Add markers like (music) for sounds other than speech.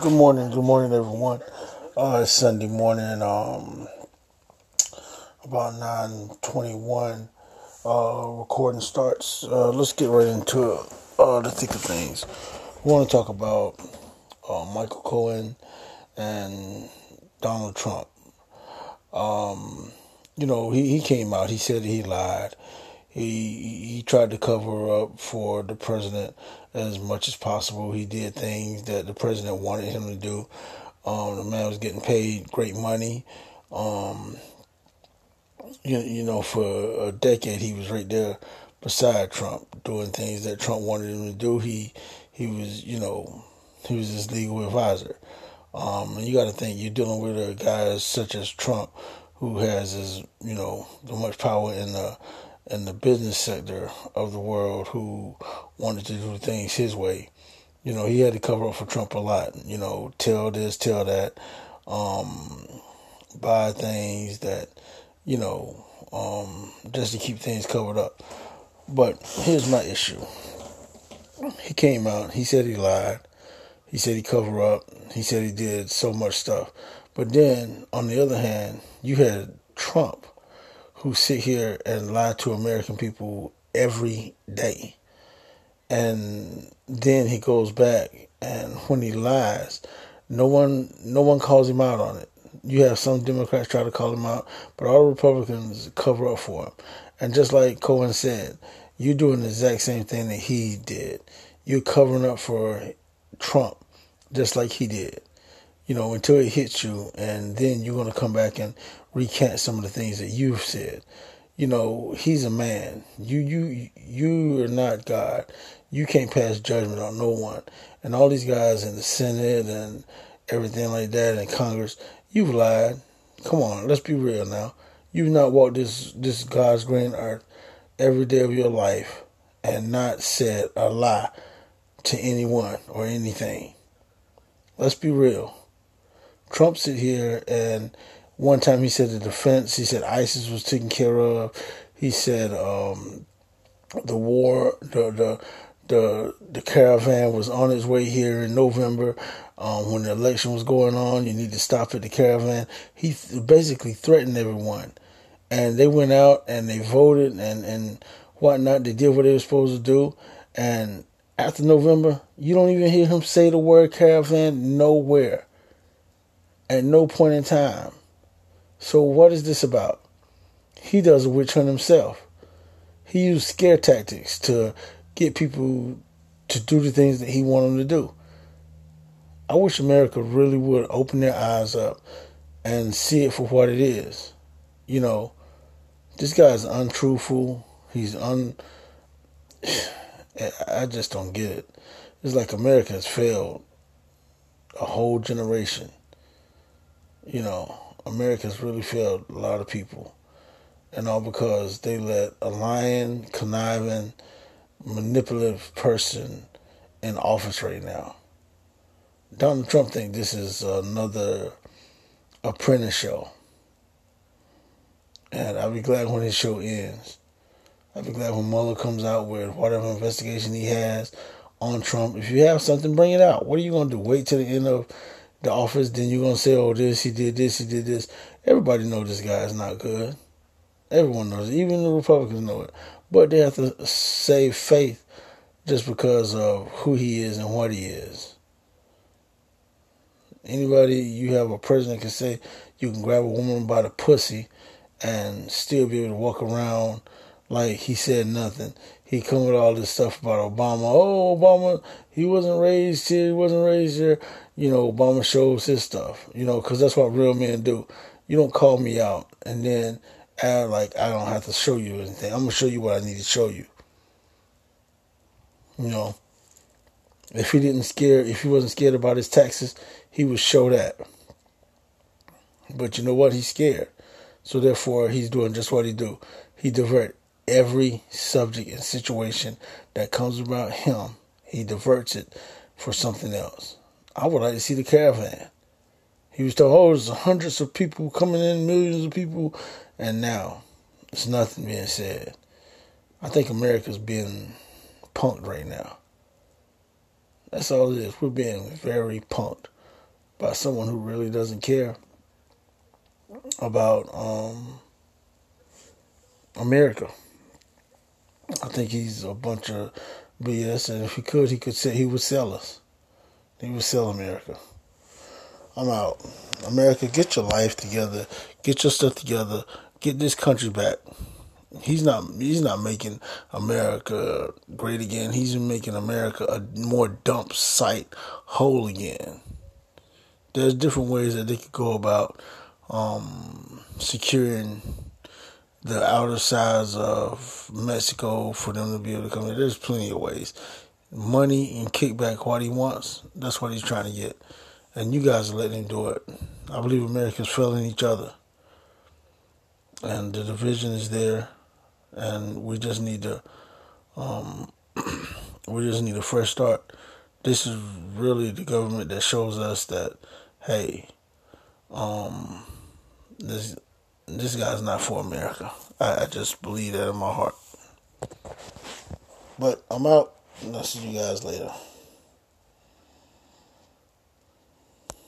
Good morning, good morning, everyone. Uh, it's Sunday morning, um, about nine twenty-one. Uh, recording starts. Uh, let's get right into uh, the thick of things. We want to talk about uh, Michael Cohen and Donald Trump. Um, you know, he, he came out. He said he lied. He he tried to cover up for the president as much as possible. He did things that the president wanted him to do. Um, the man was getting paid great money. Um, you, you know, for a decade he was right there beside Trump, doing things that Trump wanted him to do. He he was, you know, he was his legal advisor. Um, and you got to think you're dealing with a guy such as Trump, who has as you know so much power in the in the business sector of the world who wanted to do things his way. You know, he had to cover up for Trump a lot. You know, tell this, tell that, um, buy things that, you know, um, just to keep things covered up. But here's my issue. He came out, he said he lied. He said he covered up. He said he did so much stuff. But then, on the other hand, you had Trump who sit here and lie to American people every day. And then he goes back and when he lies, no one no one calls him out on it. You have some Democrats try to call him out, but all Republicans cover up for him. And just like Cohen said, you're doing the exact same thing that he did. You're covering up for Trump, just like he did you know, until it hits you, and then you're going to come back and recant some of the things that you've said. You know, he's a man. You you you are not God. You can't pass judgment on no one. And all these guys in the Senate and everything like that in Congress, you've lied. Come on, let's be real now. You've not walked this this God's green earth every day of your life and not said a lie to anyone or anything. Let's be real. Trump sit here and one time he said the defense, he said ISIS was taken care of. He said um, the war, the, the the the caravan was on its way here in November um, when the election was going on. You need to stop at the caravan. He th- basically threatened everyone, and they went out and they voted and and whatnot. They did what they were supposed to do, and after November, you don't even hear him say the word caravan nowhere at no point in time. So what is this about? He does a witch hunt himself. He used scare tactics to get people to do the things that he wanted them to do. I wish America really would open their eyes up and see it for what it is. You know, this guy's untruthful. He's un. (sighs) I just don't get it. It's like America has failed a whole generation you know, America's really failed a lot of people. And all because they let a lying, conniving, manipulative person in office right now. Donald Trump think this is another apprentice show. And I'll be glad when his show ends. I'll be glad when Mueller comes out with whatever investigation he has on Trump. If you have something, bring it out. What are you going to do? Wait till the end of the office, then you're gonna say, "Oh, this he did this, he did this." Everybody knows this guy is not good. Everyone knows it. Even the Republicans know it. But they have to save faith just because of who he is and what he is. Anybody you have a president can say you can grab a woman by the pussy and still be able to walk around like he said nothing. He come with all this stuff about Obama. Oh, Obama, he wasn't raised here, he wasn't raised here you know, Obama shows his stuff, you know, because that's what real men do. You don't call me out and then act like I don't have to show you anything. I'm to show you what I need to show you. You know, if he didn't scare, if he wasn't scared about his taxes, he would show that. But you know what? He's scared. So therefore, he's doing just what he do. He divert every subject and situation that comes about him. He diverts it for something else. I would like to see the caravan. He was told, oh, there's hundreds of people coming in, millions of people, and now there's nothing being said. I think America's being punked right now. That's all it is. We're being very punked. by someone who really doesn't care about um, America. I think he's a bunch of BS, and if he could, he could say he would sell us. He would sell America. I'm out. America, get your life together. Get your stuff together. Get this country back. He's not. He's not making America great again. He's making America a more dump site whole again. There's different ways that they could go about um, securing the outer sides of Mexico for them to be able to come in. There's plenty of ways. Money and kickback what he wants. That's what he's trying to get. And you guys are letting him do it. I believe America's failing each other. And the division is there. And we just need to um, (clears throat) we just need a fresh start. This is really the government that shows us that, hey, um, this this guy's not for America. I, I just believe that in my heart. But I'm out, and I'll see you guys later.